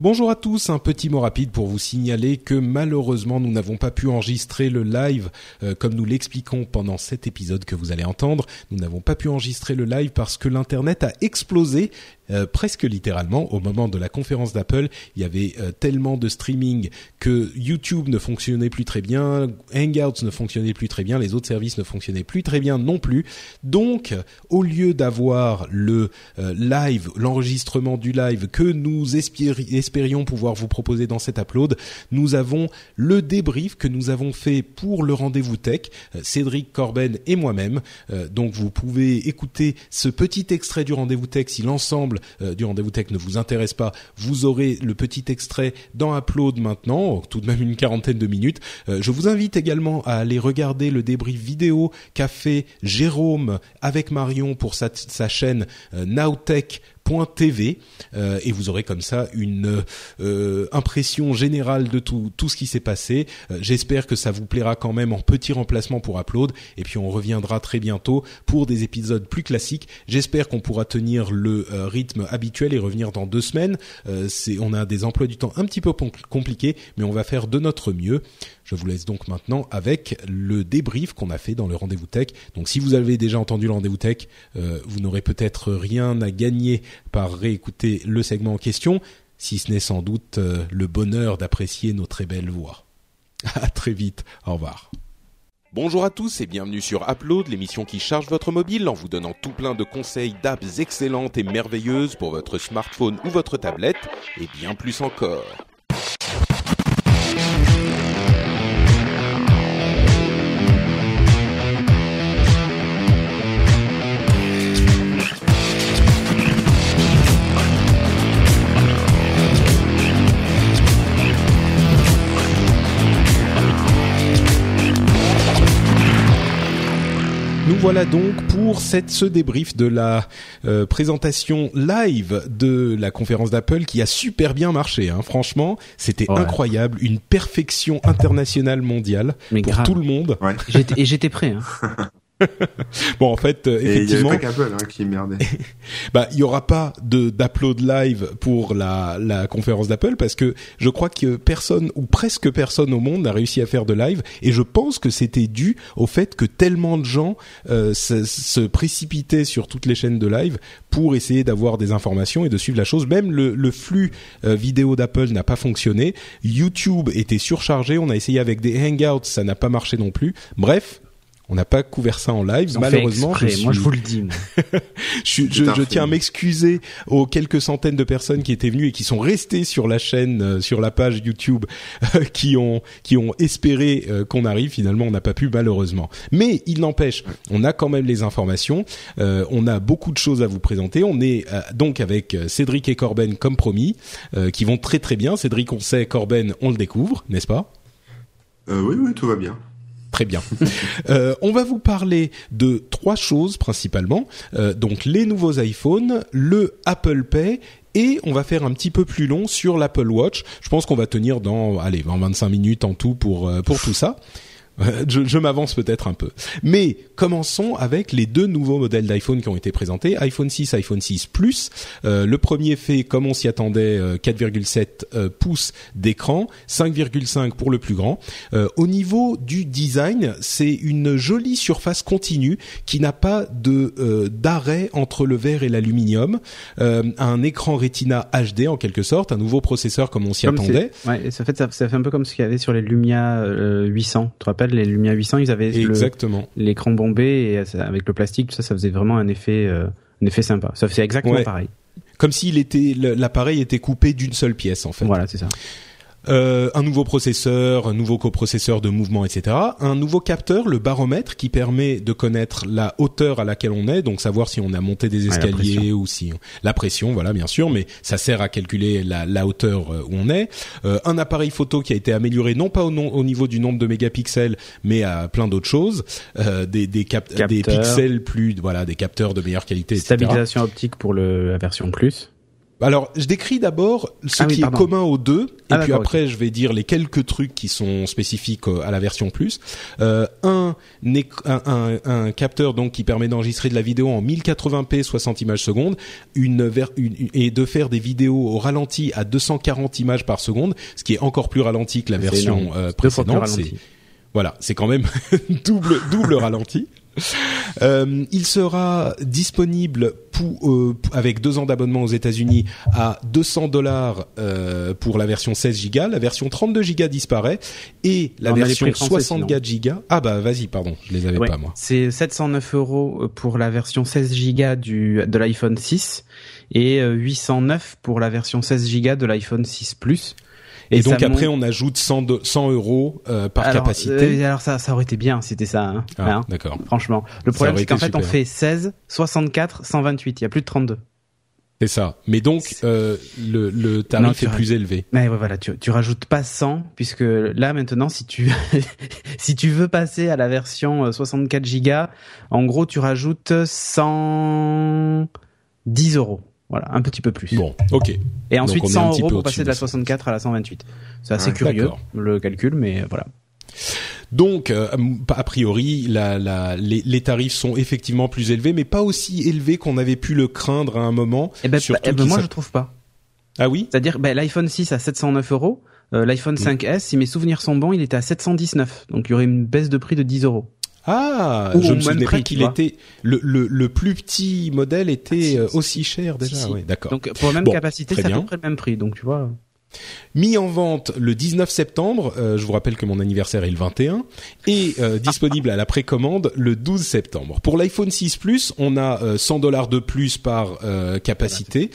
Bonjour à tous, un petit mot rapide pour vous signaler que malheureusement nous n'avons pas pu enregistrer le live euh, comme nous l'expliquons pendant cet épisode que vous allez entendre. Nous n'avons pas pu enregistrer le live parce que l'internet a explosé euh, presque littéralement au moment de la conférence d'Apple. Il y avait euh, tellement de streaming que YouTube ne fonctionnait plus très bien, Hangouts ne fonctionnait plus très bien, les autres services ne fonctionnaient plus très bien non plus. Donc, au lieu d'avoir le euh, live, l'enregistrement du live que nous espérions pouvoir vous proposer dans cet upload, nous avons le débrief que nous avons fait pour le rendez-vous tech, Cédric Corben et moi-même. donc, vous pouvez écouter ce petit extrait du rendez-vous tech si l'ensemble euh, du rendez-vous tech ne vous intéresse pas, vous aurez le petit extrait dans Upload maintenant, tout de même une quarantaine de minutes. Euh, je vous invite également à aller regarder le débrief vidéo qu'a fait Jérôme avec Marion pour sa, sa chaîne euh, Nowtech TV euh, et vous aurez comme ça une euh, impression générale de tout tout ce qui s'est passé. Euh, j'espère que ça vous plaira quand même en petit remplacement pour Upload et puis on reviendra très bientôt pour des épisodes plus classiques. J'espère qu'on pourra tenir le rythme habituel et revenir dans deux semaines. c'est on a des emplois du temps un petit peu compliqués mais on va faire de notre mieux. Je vous laisse donc maintenant avec le débrief qu'on a fait dans le rendez-vous tech. Donc si vous avez déjà entendu le rendez-vous tech, euh, vous n'aurez peut-être rien à gagner par réécouter le segment en question, si ce n'est sans doute euh, le bonheur d'apprécier nos très belles voix. À très vite, au revoir. Bonjour à tous et bienvenue sur Upload, l'émission qui charge votre mobile en vous donnant tout plein de conseils d'apps excellentes et merveilleuses pour votre smartphone ou votre tablette, et bien plus encore. Voilà donc pour cette, ce débrief de la euh, présentation live de la conférence d'Apple qui a super bien marché. Hein. Franchement, c'était incroyable, une perfection internationale mondiale pour tout le monde. Ouais. Et j'étais prêt. Hein. bon, en fait, euh, effectivement, il y a pas hein, qui merdait. bah, il y aura pas de d'upload live pour la la conférence d'Apple parce que je crois que personne ou presque personne au monde n'a réussi à faire de live et je pense que c'était dû au fait que tellement de gens euh, se, se, précipitaient sur toutes les chaînes de live pour essayer d'avoir des informations et de suivre la chose. Même le, le flux euh, vidéo d'Apple n'a pas fonctionné. YouTube était surchargé. On a essayé avec des Hangouts, ça n'a pas marché non plus. Bref, on n'a pas couvert ça en live, malheureusement. Je Moi, je vous le dis. je, je, je tiens à m'excuser aux quelques centaines de personnes qui étaient venues et qui sont restées sur la chaîne, euh, sur la page YouTube, euh, qui ont qui ont espéré euh, qu'on arrive. Finalement, on n'a pas pu malheureusement. Mais il n'empêche, on a quand même les informations. on a beaucoup de choses à vous présenter. On est donc avec Cédric et Corben comme promis, qui vont très très bien. Cédric, on sait, Corben, on le découvre, n'est-ce pas? Oui, oui, tout va bien. Très bien. euh, on va vous parler de trois choses principalement. Euh, donc les nouveaux iPhones, le Apple Pay et on va faire un petit peu plus long sur l'Apple Watch. Je pense qu'on va tenir dans allez 20-25 minutes en tout pour euh, pour tout ça. Je, je m'avance peut-être un peu. Mais commençons avec les deux nouveaux modèles d'iPhone qui ont été présentés, iPhone 6, iPhone 6 Plus. Euh, le premier fait, comme on s'y attendait, 4,7 euh, euh, pouces d'écran, 5,5 pour le plus grand. Euh, au niveau du design, c'est une jolie surface continue qui n'a pas de d'arrêt entre le verre et l'aluminium. un écran Retina HD en quelque sorte, un nouveau processeur comme on s'y attendait. Ouais, ça fait ça, fait un peu comme ce qu'il y avait sur les Lumia 800. Tu te rappelles? Les Lumia 800, ils avaient exactement l'écran bombé et avec le plastique, ça, ça faisait vraiment un effet, euh, un effet sympa. Ça faisait exactement pareil. Comme s'il était l'appareil était coupé d'une seule pièce en fait. Voilà, c'est ça. Euh, un nouveau processeur, un nouveau coprocesseur de mouvement, etc. Un nouveau capteur, le baromètre, qui permet de connaître la hauteur à laquelle on est, donc savoir si on a monté des escaliers ou si la pression, voilà, bien sûr, mais ça sert à calculer la, la hauteur euh, où on est. Euh, un appareil photo qui a été amélioré non pas au, au, niveau du nombre de mégapixels, mais à plein d'autres choses, euh, des des, cap des pixels plus, voilà, des capteurs de meilleure qualité, etc. Stabilisation optique pour le, la version plus. Alors, je décris d'abord ce Ah oui, qui est commun aux deux, et Ah, puis d'accord, après, je vais dire les quelques trucs qui sont spécifiques euh, à la version plus. Euh, un, un, un, capteur donc qui permet d'enregistrer de la vidéo en 1080p 60 images secondes, une, une- et de faire des vidéos au ralenti à 240 images par seconde, ce qui est encore plus ralenti que la version euh, précédente. Voilà, c'est quand même double double ralenti. Euh, il sera disponible pour, euh, avec deux ans d'abonnement aux États-Unis à 200 dollars euh, pour la version 16 Go. La version 32 Go disparaît et la On version prix français, 64 Go. Ah bah vas-y, pardon, je les avais Ouais. pas moi. C'est 709 euros pour la version 16 Go du de l'iPhone 6 et euh, 809 pour la version 16 Go de l'iPhone 6 Plus. Et, donc après, monte- on ajoute 100, de- 100 euros euh, par alors, capacité. euh, alors ça, ça aurait été bien, si c'était ça. Hein. Ah, Hein, d'accord. franchement, le problème c'est qu'en fait on fait 16, 64, 128. Il y a plus de 32. C'est ça. Mais donc euh, le, le tarif est plus élevé. Mais ouais, voilà, tu, tu rajoutes pas 100 puisque là maintenant si tu si tu veux passer à la version euh, 64 Go, en gros tu rajoutes 110 euros. Voilà, un petit peu plus. Bon, ok. Et ensuite on est un 100 petit euros pour passer de la ça. 64 à la 128. C'est assez Ouais, curieux le calcul, mais voilà. Donc, euh, a priori, la, la, les, les tarifs sont effectivement plus élevés, mais pas aussi élevés qu'on avait pu le craindre à un moment. Et ben, eh ben, moi je trouve pas. Ah oui? C'est-à-dire ben, l'iPhone 6 à 709 euros, euh, l'iPhone Mm. 5S, si mes souvenirs sont bons, il était à 719. Donc il y aurait une baisse de prix de 10 euros. Ah, Ou je me souvenais prix, pas qu'il était le, le, le plus petit modèle était Ah, si, euh, si. aussi cher déjà. Si, si. Ouais, d'accord. Donc pour la même Bon, capacité, c'est à peu près le même prix. Donc tu vois. Mis en vente le 19 septembre, euh, je vous rappelle que mon anniversaire est le 21, et euh, disponible à la précommande le 12 septembre. Pour l'iPhone 6 Plus, on a euh, 100 dollars de plus par capacité,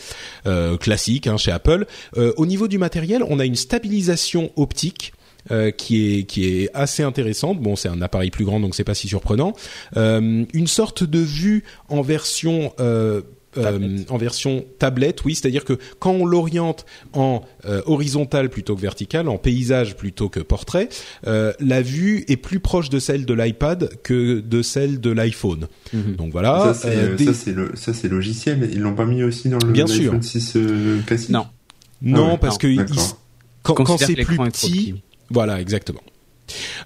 classique hein, chez Apple. Au niveau du matériel, on a une stabilisation optique. Euh, qui est qui est assez intéressante. Bon, c'est un appareil plus grand, donc c'est pas si surprenant. Euh, une sorte de vue en version euh, euh, Tablette. en version tablette, oui, c'est-à-dire que quand on l'oriente en euh, horizontal plutôt que vertical, en paysage plutôt que portrait, euh, la vue est plus proche de celle de l'iPad que de celle de l'iPhone. Donc voilà. ça, c'est, des- le, ça, logiciel. Ils l'ont pas mis aussi dans le Bien sûr. iPhone 6 euh, classique. Non. non, Ah ouais, parce non, que il- quand, c'est plus petit, voilà, exactement.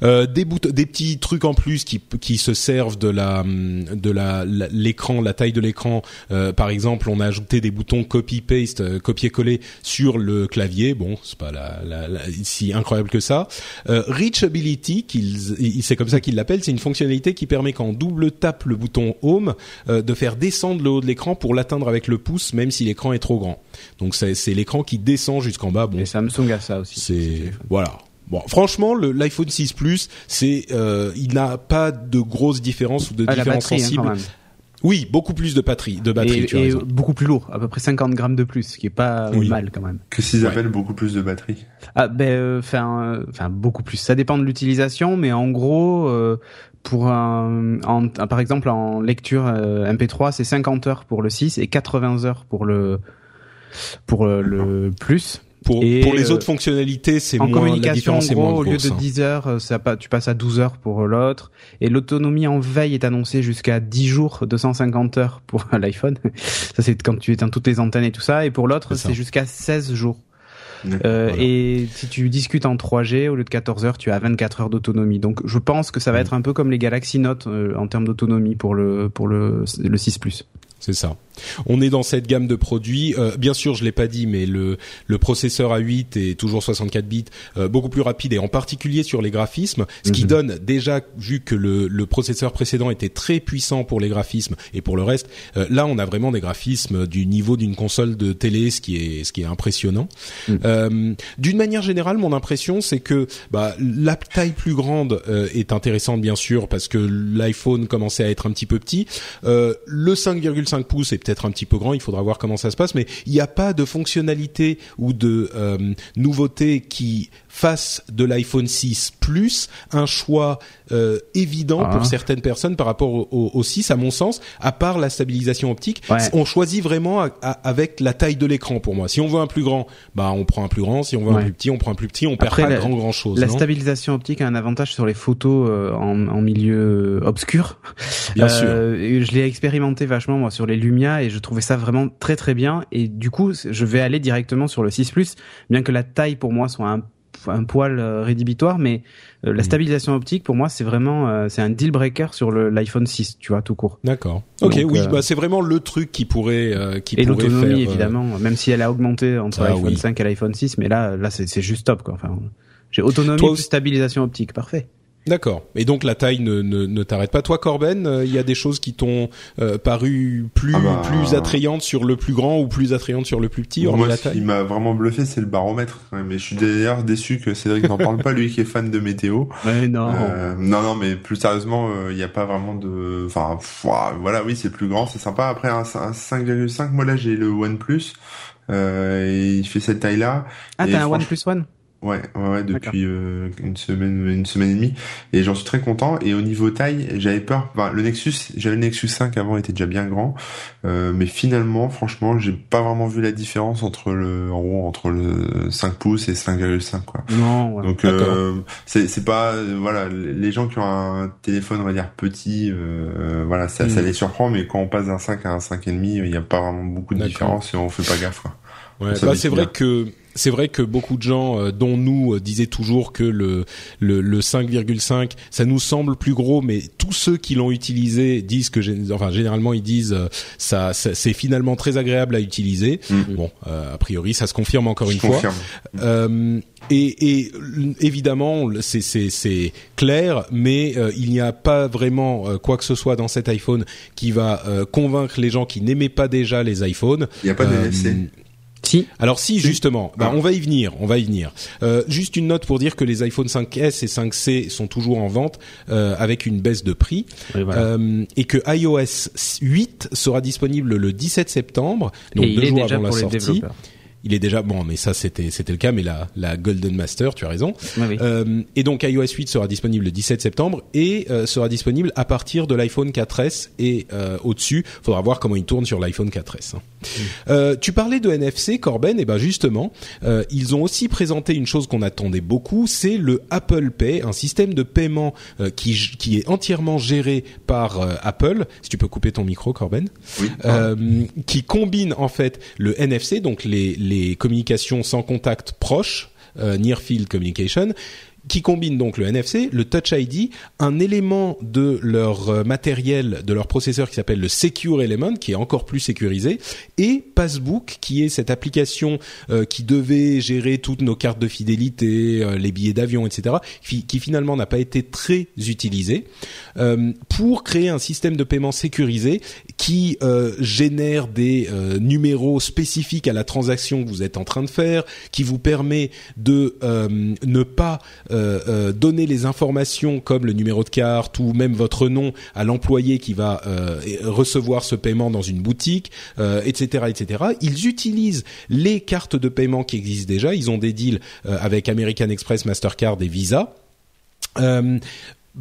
Euh, des des petits trucs en plus qui qui se servent de la de la l'écran, la, taille de l'écran. Euh, par exemple, on a ajouté des boutons copy paste, euh, copier-coller sur le clavier. Bon, c'est pas la, la, la- si incroyable que ça. Euh, Reachability, c'est comme ça qu'ils l'appellent, c'est une fonctionnalité qui permet quand on double tape le bouton Home euh, de faire descendre le haut de l'écran pour l'atteindre avec le pouce, même si l'écran est trop grand. Donc c'est, c'est l'écran qui descend jusqu'en bas. Bon, Et Samsung a ça aussi. c'est voilà. Bon, franchement, le l'iPhone 6 Plus, c'est euh, il n'a pas de grosses différences ou de Ah, batterie, hein, même. oui, beaucoup plus de batterie, de batterie. et, tu beaucoup plus lourd, à peu près 50 grammes de plus, ce qui est pas Oui. mal quand même. Que s'ils Ouais. appellent beaucoup plus de batterie. Ah ben, enfin, euh, enfin beaucoup plus. Ça dépend de l'utilisation, mais en gros, euh, pour un, en- par exemple en lecture euh, MP3, c'est 50 heures pour le 6 et 80 heures pour le pour le, le plus. Pour, et, pour les euh, autres fonctionnalités, c'est En moins la communication, en différence est gros, moins au lieu de hein. 10 heures, euh, ça, tu passes à 12 heures pour l'autre. Et l'autonomie en veille est annoncée jusqu'à 10 jours, 250 heures pour l'iPhone. Ça, c'est quand tu éteins toutes les antennes et tout ça. Et pour l'autre, C'est jusqu'à 16 jours. Euh, Voilà. Et si tu discutes en 3G, au lieu de 14 heures, tu as 24 heures d'autonomie. Donc, je pense que ça va Mm. être un peu comme les Galaxy Note euh, en termes d'autonomie pour le pour le le 6 Plus. C'est ça. On est dans cette gamme de produits. Euh, bien sûr, je l'ai pas dit, mais le le processeur A8 est toujours 64 bits, euh, beaucoup plus rapide et en particulier sur les graphismes, ce qui Mhm. donne déjà vu que le le processeur précédent était très puissant pour les graphismes et pour le reste, euh, là on a vraiment des graphismes du niveau d'une console de télé, ce qui est ce qui est impressionnant. Mhm. Euh, D'une manière générale, mon impression c'est que bah, la taille plus grande euh, est intéressante bien sûr parce que l'iPhone commençait à être un petit peu petit. Euh, le 5,5 pouces est peut-être un petit peu grand, il faudra voir comment ça se passe, mais il n'y a pas de fonctionnalité ou de euh, nouveauté qui fasse de l'iPhone 6 Plus un choix euh, évident Ah. pour certaines personnes par rapport au, au, au 6, à mon sens, à part la stabilisation optique. Ouais. On choisit vraiment à- à- avec la taille de l'écran pour moi. Si on veut un plus grand, bah on prend un plus grand. Si on veut un plus petit, on prend un plus petit. On perd Après, pas la- grand grand chose. La stabilisation optique a un avantage sur les photos euh, en, en milieu obscur. Bien Euh, et Je l'ai expérimenté vachement moi sur les Lumia et je trouvais ça vraiment très très bien. Et du coup, je vais aller directement sur le 6 Plus, bien que la taille pour moi soit un un poil euh, rédhibitoire, mais euh, la Mm. stabilisation optique pour moi c'est vraiment euh, c'est un deal breaker sur le- l'iPhone 6, tu vois, tout court. D'accord. Ok, Donc, oui, euh, bah c'est vraiment le truc qui pourrait euh, qui Et l'autonomie évidemment, même si elle a augmenté entre Ah, l'iPhone oui. 5 et l'iPhone 6, mais là là c'est juste top quoi. Enfin, j'ai autonomie Toi stabilisation optique, parfait. D'accord. Et donc la taille ne, ne, ne t'arrête pas. Toi, Corben, euh, il y a des choses qui t'ont euh, paru plus Ah bah, plus attrayantes sur le plus grand ou plus attrayantes sur le plus petit, Moi, la ce qui taille? m'a vraiment bluffé, c'est le baromètre. Mais je suis d'ailleurs déçu que Cédric n'en parle pas, lui qui est fan de météo. Ouais, non. Euh, non, non, mais plus sérieusement, il n'y a pas vraiment de... Enfin, voilà, oui, c'est plus grand, c'est sympa. Après, un, un 5,5, moi là, j'ai le OnePlus. Euh, et il fait cette taille-là. ah t'as un OnePlus One? Ouais, ouais, ouais, depuis euh, une semaine, une semaine et demie, et j'en suis très content. Et au niveau taille, j'avais peur. Enfin, le Nexus, j'avais le Nexus 5 avant, il était déjà bien grand, euh, mais finalement, franchement, j'ai pas vraiment vu la différence entre le, en gros, entre le 5 pouces et 5,5 quoi. Non. Ouais. Donc euh, c'est pas euh, voilà les gens qui ont un téléphone on va dire petit euh, voilà ça, ça Mm. les surprend mais quand on passe d'un 5 à un 5 et demi il y a pas vraiment beaucoup de différence et on fait pas gaffe quoi. Ouais, bah, c'est vrai que c'est vrai que beaucoup de gens, euh, dont nous, euh, disaient toujours que le le, le 5,5, ça nous semble plus gros, mais tous ceux qui l'ont utilisé disent que, enfin, généralement ils disent euh, ça, ça- c'est finalement très agréable à utiliser. Mm. Bon, euh, a priori, ça se confirme encore Je une fois. confirme. Euh, et, et évidemment, c'est- clair, mais il n'y a pas vraiment quoi que ce soit dans cet iPhone qui va convaincre les gens qui n'aimaient pas déjà les iPhones. Il y a pas de NFC. Si. alors si justement, bah, Ah. on va y venir, on va y venir. Euh, juste une note pour dire que les iPhone 5S et 5C sont toujours en vente euh, avec une baisse de prix voilà. euh, et que iOS 8 sera disponible le 17 septembre, donc et deux jours avant la sortie. Il est déjà bon, mais ça c'était c'était le cas, mais la la Golden Master, tu as raison. Oui. Euh, et donc iOS 8 sera disponible le 17 septembre et euh, sera disponible à partir de l'iPhone 4S et euh, au-dessus. Faudra voir comment il tourne sur l'iPhone 4S. hein. Tu parlais de NFC, Corben, et ben justement, ils ont aussi présenté une chose qu'on attendait beaucoup, c'est le Apple Pay, un système de paiement qui qui est entièrement géré par Apple. Si tu peux couper ton micro, Corben Oui. qui combine en fait le NFC, donc les, les communications sans contact proches, euh, Near Field Communication, qui combine donc le NFC, le Touch ID, un élément de leur euh, matériel, de leur processeur qui s'appelle le Secure Element, qui est encore plus sécurisé, et Passbook, qui est cette application euh, qui devait gérer toutes nos cartes de fidélité, euh, les billets d'avion, etc., qui, qui finalement n'a pas été très utilisée, euh, pour créer un système de paiement sécurisé qui euh, génère des numéros spécifiques à la transaction que vous êtes en train de faire, qui vous permet de ne pas euh, euh, donner les informations comme le numéro de carte ou même votre nom à l'employé qui va euh, recevoir ce paiement dans une boutique, etc., etc. Ils utilisent les cartes de paiement qui existent déjà. Ils ont des deals avec American Express, Mastercard et Visa.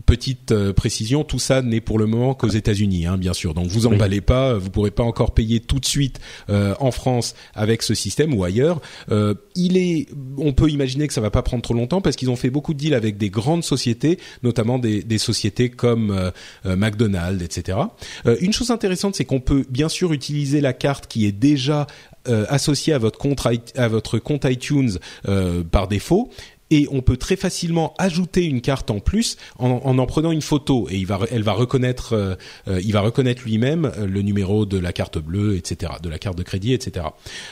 Petite euh, précision, tout ça n'est pour le moment qu'aux États-Unis, hein, bien sûr. Donc vous emballez pas, vous pourrez pas encore payer tout de suite euh, en France avec ce système ou ailleurs. Euh, il est, on peut imaginer que ça va pas prendre trop longtemps parce qu'ils ont fait beaucoup de deals avec des grandes sociétés, notamment des, des sociétés comme euh, euh, McDonald's, etc. Euh, une chose intéressante, c'est qu'on peut bien sûr utiliser la carte qui est déjà euh, associée à votre compte à votre compte iTunes euh, par défaut et on peut très facilement ajouter une carte en plus en en, en prenant une photo et il va, elle va reconnaître, euh, euh, il va reconnaître lui-même euh, le numéro de la carte bleue, etc., de la carte de crédit, etc.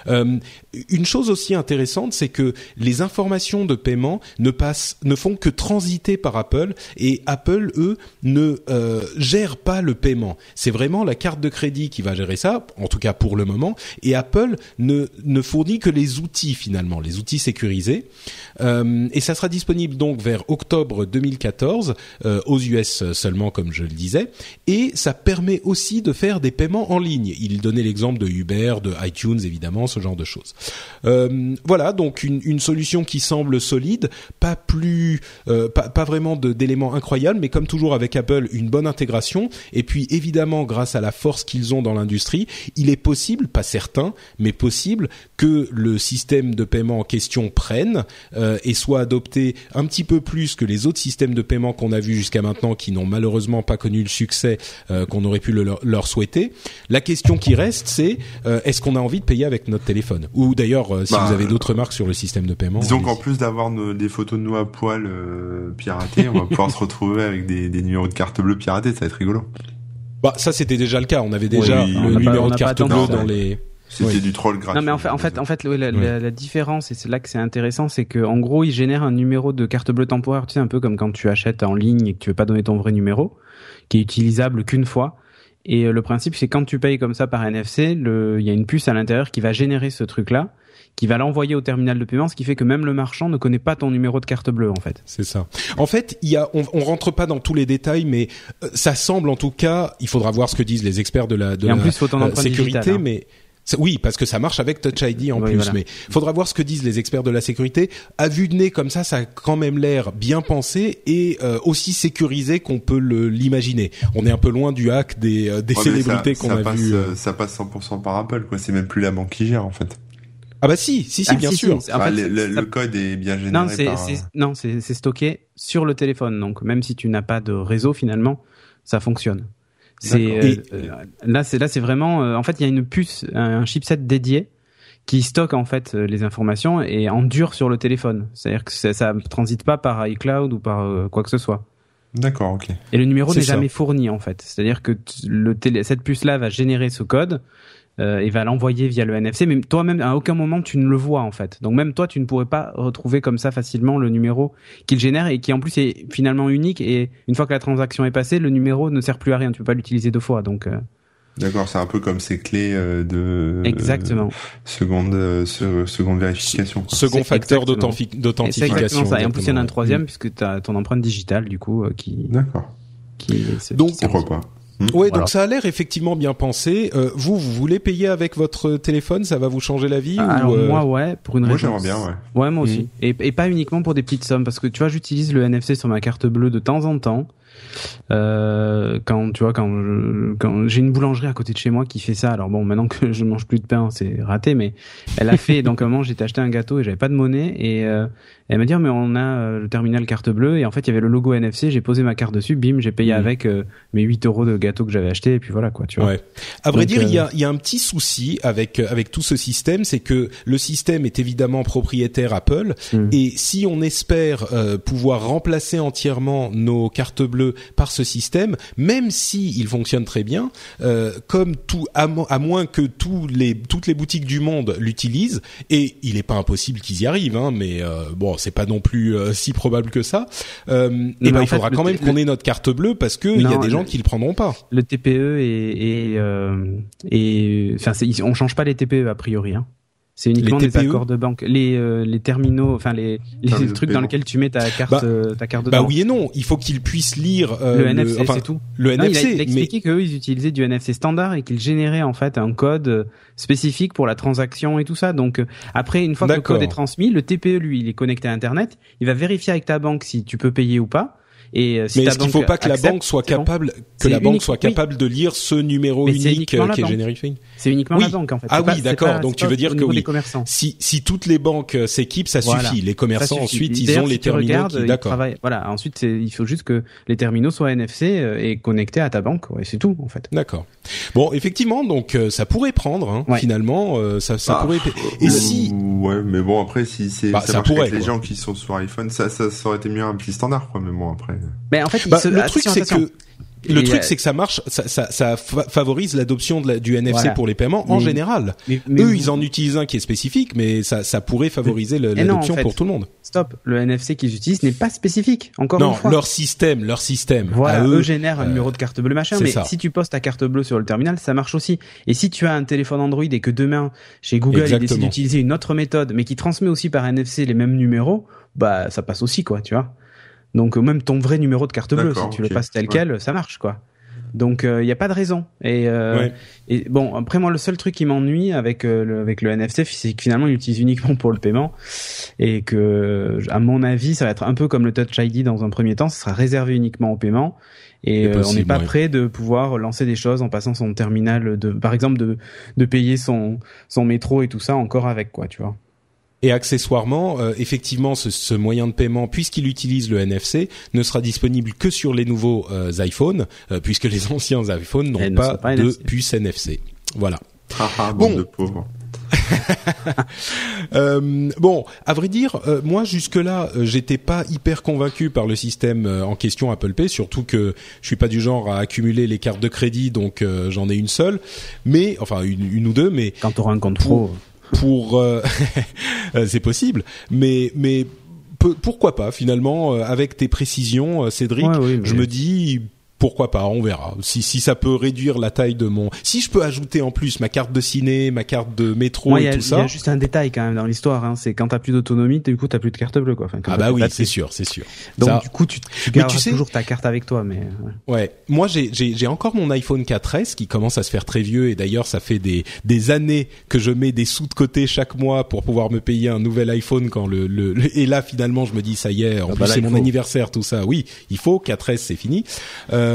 Euh, une chose aussi intéressante, c'est que les informations de paiement ne passent, ne font que transiter par Apple et Apple, eux, ne euh, gèrent pas le paiement. C'est vraiment la carte de crédit qui va gérer ça, en tout cas pour le moment, et Apple ne ne fournit que les outils finalement, les outils sécurisés. Et ça sera disponible donc vers octobre 2014 euh, aux US seulement, comme je le disais. Et ça permet aussi de faire des paiements en ligne. Il donnait l'exemple de Uber, de iTunes évidemment, ce genre de choses. Euh, voilà, donc une, solution qui semble solide, pas plus, euh, pas, vraiment d'éléments incroyables, mais comme toujours avec Apple, une bonne intégration. Et puis évidemment, grâce à la force qu'ils ont dans l'industrie, il est possible, pas certain, mais possible que le système de paiement en question prenne euh, et soit soit adopté un petit peu plus que les autres systèmes de paiement qu'on a vus jusqu'à maintenant, qui n'ont malheureusement pas connu le succès euh, qu'on aurait pu leur, souhaiter. La question qui reste, c'est euh, est-ce qu'on a envie de payer avec notre téléphone? Ou d'ailleurs, euh, si bah, vous avez d'autres marques sur le système de paiement. Disons qu'en plus d'avoir des photos de nous à poil piratées, on va pouvoir se retrouver avec des, des numéros de carte bleue piratés. Ça va être rigolo. Bah ça c'était déjà le cas. On avait déjà le numéro de carte bleue dans les. C'était du troll gratuit. Non mais en fait, en fait, en fait, la, la, différence et c'est là que c'est intéressant, c'est que en gros, il génère un numéro de carte bleue temporaire, tu sais, un peu comme quand tu achètes en ligne et que tu veux pas donner ton vrai numéro, qui est utilisable qu'une fois. Et euh, le principe, c'est quand tu payes comme ça par NFC, il y a une puce à l'intérieur qui va générer ce truc-là qui va l'envoyer au terminal de paiement, ce qui fait que même le marchand ne connaît pas ton numéro de carte bleue en fait. C'est ça. En fait, il y a, on, on rentre pas dans tous les détails, mais euh, ça semble en tout cas, il faudra voir ce que disent les experts de la, de la euh, sécurité, hein. mais oui, parce que ça marche avec Touch ID en plus, mais faudra voir ce que disent les experts de la sécurité. À vue de nez comme ça, ça a quand même l'air bien pensé et euh, aussi sécurisé qu'on peut l'imaginer. On est un peu loin du hack des, des célébrités qu'on a vu. Ça passe 100% par Apple, quoi. C'est même plus la banque qui gère en fait. Ah bah si, si, si, ah, bien sûr. le, code est bien généré. Non, c'est non, c'est stocké sur le téléphone. Donc même si tu n'as pas de réseau finalement, ça fonctionne. C'est euh, là, c'est là, c'est vraiment. Euh, en fait, il y a une puce, un chipset dédié qui stocke en fait euh, les informations et endure sur le téléphone. C'est-à-dire que ça, ça transite pas par iCloud ou par quoi que ce soit. D'accord, ok. Et le numéro n'est jamais fourni en fait. C'est-à-dire que le télé, cette puce-là va générer ce code euh, et va l'envoyer via le NFC. Mais toi-même, à aucun moment, tu ne le vois en fait. Donc même toi, tu ne pourrais pas retrouver comme ça facilement le numéro qu'il génère et qui en plus est finalement unique. Et une fois que la transaction est passée, le numéro ne sert plus à rien. Tu peux pas l'utiliser deux fois. Donc euh... D'accord, c'est un peu comme ces clés euh, de exactement seconde seconde vérification. Second facteur d'authentification. C'est exactement ça. Et en plus, il y en a un troisième mm. puisque tu as ton empreinte digitale du coup qui. D'accord. Qui, Donc pourquoi pas Hmm. Oui, donc ça a l'air effectivement bien pensé. Euh, vous, vous voulez payer avec votre téléphone? Ça va vous changer la vie Alors ou euh... moi, ouais, pour une moi, raison. Moi, j'aimerais bien, ouais. Ouais, moi aussi. Hmm. Et, et pas uniquement pour des petites sommes, parce que tu vois, j'utilise le NFC sur ma carte bleue de temps en temps. Euh, quand tu vois quand quand j'ai une boulangerie à côté de chez moi qui fait ça alors bon maintenant que je mange plus de pain c'est raté mais elle a fait donc un moment j'étais acheté un gâteau et j'avais pas de monnaie et euh, elle m'a dit mais on a euh, le terminal carte bleue et en fait il y avait le logo NFC j'ai posé ma carte dessus bim j'ai payé mmh. avec euh, mes 8 euros de gâteau que j'avais acheté et puis voilà quoi tu vois ouais. à vrai dire il y a il y a un petit souci avec avec tout ce système c'est que le système est évidemment propriétaire Apple mmh. et si on espère pouvoir remplacer entièrement nos cartes bleues par ce système, même si il fonctionne très bien, euh, comme tout à, moins que tous les toutes les boutiques du monde l'utilisent, et il n'est pas impossible qu'ils y arrivent, hein, mais euh, bon, c'est pas non plus euh, si probable que ça. Euh, et ben il faudra quand même qu'on ait notre carte bleue parce que il y a des gens qui le prendront pas. Le TPE et et enfin, on change pas les TPE a priori. Hein. C'est uniquement les des accords de banque, les euh, les terminaux, enfin les les trucs dans lesquels tu mets ta carte bah, euh, ta carte de Bah oui et non, il faut qu'ils puissent lire euh, le NFC, c'est tout. Le NFC. Il a, expliqué qu'eux ils utilisaient du NFC standard et qu'ils généraient en fait un code spécifique pour la transaction et tout ça. Donc après une fois que le code est transmis, le TPE lui il est connecté à internet, il va vérifier avec ta banque si tu peux payer ou pas. Et euh, si mais est-ce qu'il faut pas que la banque soit capable, que la banque soit capable de lire ce numéro unique euh, qui est générique C'est uniquement la banque en fait. Ah oui, d'accord. Donc tu veux dire que oui. Si si toutes les banques euh, s'équipent, ça suffit. Les commerçants ensuite, ils ont les terminaux. D'accord. Voilà. Ensuite, il faut juste que les terminaux soient NFC et connectés à ta banque. Et c'est tout en fait. D'accord. Bon, effectivement, donc ça pourrait prendre hein, finalement. Ça, ça ah, pourrait. Et si. Ouais, mais bon après, si c'est bah, ça, pourrait les gens qui sont sur iPhone, ça ça aurait été mieux un petit standard quoi. Mais bon après. Mais en fait, bah, le truc c'est que le truc, c'est que ça marche, ça, ça, ça favorise l'adoption du NFC pour les paiements en général. Eux, ils en utilisent un qui est spécifique, mais ça, ça pourrait favoriser l'adoption pour tout le monde. Stop, le NFC qu'ils utilisent n'est pas spécifique. Encore non, une fois. leur système, leur système. Voilà, eux, génèrent un numéro de carte bleue machin, mais si tu postes ta carte bleue sur le terminal, ça marche aussi. Et si tu as un téléphone Android et que demain chez Google ils décident d'utiliser une autre méthode, mais qui transmet aussi par NFC les mêmes numéros, bah ça passe aussi quoi, tu vois. Donc même ton vrai numéro de carte bleue, si tu le passes tel quel, ça marche quoi. Donc il euh, n'y a pas de raison. Et, euh, et bon après moi le seul truc qui m'ennuie avec euh, le, avec le NFC c'est que finalement il l'utilise uniquement pour le paiement. Et que à mon avis ça va être un peu comme le Touch ID dans un premier temps, ce sera réservé uniquement au paiement. Et on n'est pas prêt de pouvoir lancer des choses en passant son terminal de par exemple de de payer son son métro et tout ça encore avec quoi tu vois. Et accessoirement, euh, effectivement, ce, ce, moyen de paiement, puisqu'il utilise le NFC, ne sera disponible que sur les nouveaux euh, iPhones, euh, puisque les anciens iPhones n'ont pas, pas, de NFC. puce NFC. Voilà. Ah, ah, bon. de pauvres. euh, bon, à vrai dire, euh, moi jusque-là, euh, j'étais pas hyper convaincu par le système euh, en question Apple Pay, surtout que je suis pas du genre à accumuler les cartes de crédit, donc j'en ai une seule, mais enfin une, une ou deux, mais quand tu auras un compte pro, pour, c'est possible, mais mais pourquoi pas finalement avec tes précisions, Cédric, ouais, oui, mais... je me dis pourquoi pas, on verra. Si, si ça peut réduire la taille de mon, si je peux ajouter en plus ma carte de ciné, ma carte de métro Moi, et a, tout ça. Il y a juste un détail quand même dans l'histoire, hein, c'est quand t'as plus d'autonomie, du coup t'as plus de carte bleue quoi. Enfin, ah bah oui, c'est sûr, c'est sûr. Donc ça... du coup tu, tu gardes tu sais... toujours ta carte avec toi, mais. Ouais. ouais. Moi j'ai j'ai encore mon iPhone 4S qui commence à se faire très vieux et d'ailleurs ça fait des des années que je mets des sous de côté chaque mois pour pouvoir me payer un nouvel iPhone quand le, le, le... et là finalement je me dis ça y est, en ah plus bah c'est mon anniversaire tout ça. Oui, il faut 4S c'est fini. Euh,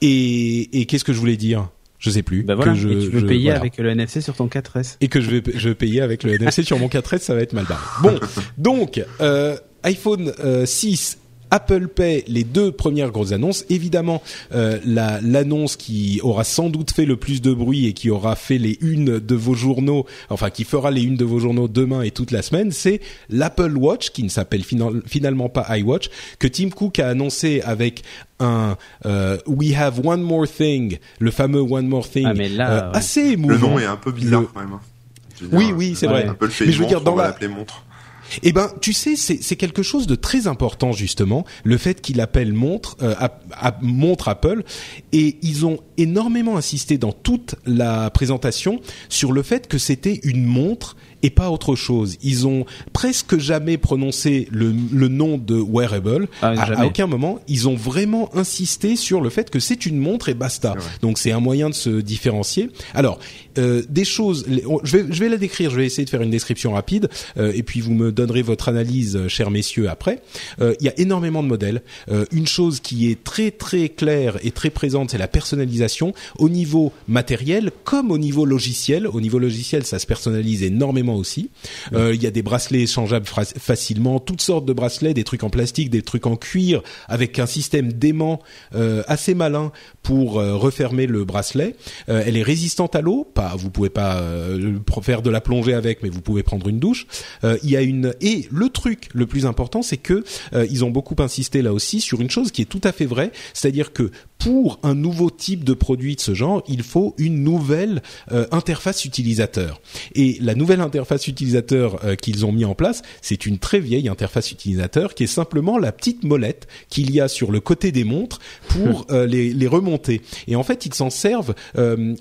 et, et qu'est-ce que je voulais dire? Je sais plus. Bah voilà, que je, et tu veux je, payer voilà. avec le NFC sur ton 4S. Et que je vais, je vais payer avec le NFC sur mon 4S, ça va être mal barré. Bon, donc euh, iPhone euh, 6 Apple Pay, les deux premières grosses annonces. Évidemment, euh, la, l'annonce qui aura sans doute fait le plus de bruit et qui aura fait les unes de vos journaux, enfin qui fera les unes de vos journaux demain et toute la semaine, c'est l'Apple Watch, qui ne s'appelle final, finalement pas iWatch, que Tim Cook a annoncé avec un euh, We Have One More Thing, le fameux One More Thing, ah, mais là, euh, ouais. assez émouvant. Le nom est un peu bizarre Le... quand même. Dire, oui, oui, c'est vrai. Apple fait mais je veux montre, dire, dans la... montre. Eh ben, tu sais, c'est quelque chose de très important justement, le fait qu'il appelle montre, euh, à, à, montre Apple, et ils ont énormément insisté dans toute la présentation sur le fait que c'était une montre et pas autre chose. Ils ont presque jamais prononcé le, le nom de wearable. Ah, à, à, aucun moment, ils ont vraiment insisté sur le fait que c'est une montre et basta. Donc c'est un moyen de se différencier. Alors euh, des choses, je vais je vais la décrire. Je vais essayer de faire une description rapide euh, et puis vous me donnerez votre analyse, chers messieurs, après. Euh, il y a énormément de modèles. Euh, une chose qui est très très claire et très présente, c'est la personnalisation au niveau matériel comme au niveau logiciel. Au niveau logiciel, ça se personnalise énormément aussi. Il euh, y a des bracelets échangeables facilement, toutes sortes de bracelets, des trucs en plastique, des trucs en cuir, avec un système d'aimant euh, assez malin pour euh, refermer le bracelet. elle est résistante à l'eau, pas, vous pouvez pas faire de la plongée avec, mais vous pouvez prendre une douche. Il y a une et le truc le plus important, c'est que ils ont beaucoup insisté là aussi sur une chose qui est tout à fait vraie, c'est-à-dire que pour un nouveau type de produit de ce genre, il faut une nouvelle euh, interface utilisateur. Et la nouvelle interface utilisateur euh, qu'ils ont mis en place, c'est une très vieille interface utilisateur qui est simplement la petite molette qu'il y a sur le côté des montres pour euh, les, les, remonter. Et en fait, ils s'en servent.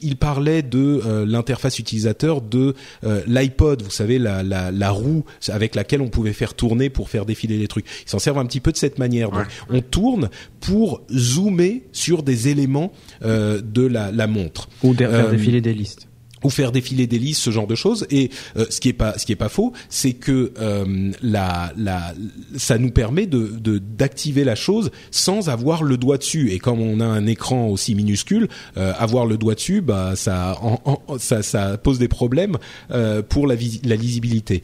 ils parlaient de l'interface utilisateur de l'iPod, vous savez, la, la, la, roue avec laquelle on pouvait faire tourner pour faire défiler les trucs. Ils s'en servent un petit peu de cette manière. Donc, on tourne pour zoomer sur des éléments euh, de la, la, montre ou faire euh, défiler des listes ou faire défiler des listes, ce genre de choses. Et euh, ce qui est pas, ce qui est pas faux, c'est que euh, la, la, ça nous permet de d'activer la chose sans avoir le doigt dessus. Et comme on a un écran aussi minuscule, euh, avoir le doigt dessus, bah ça, en, en, ça, ça pose des problèmes pour la, la lisibilité.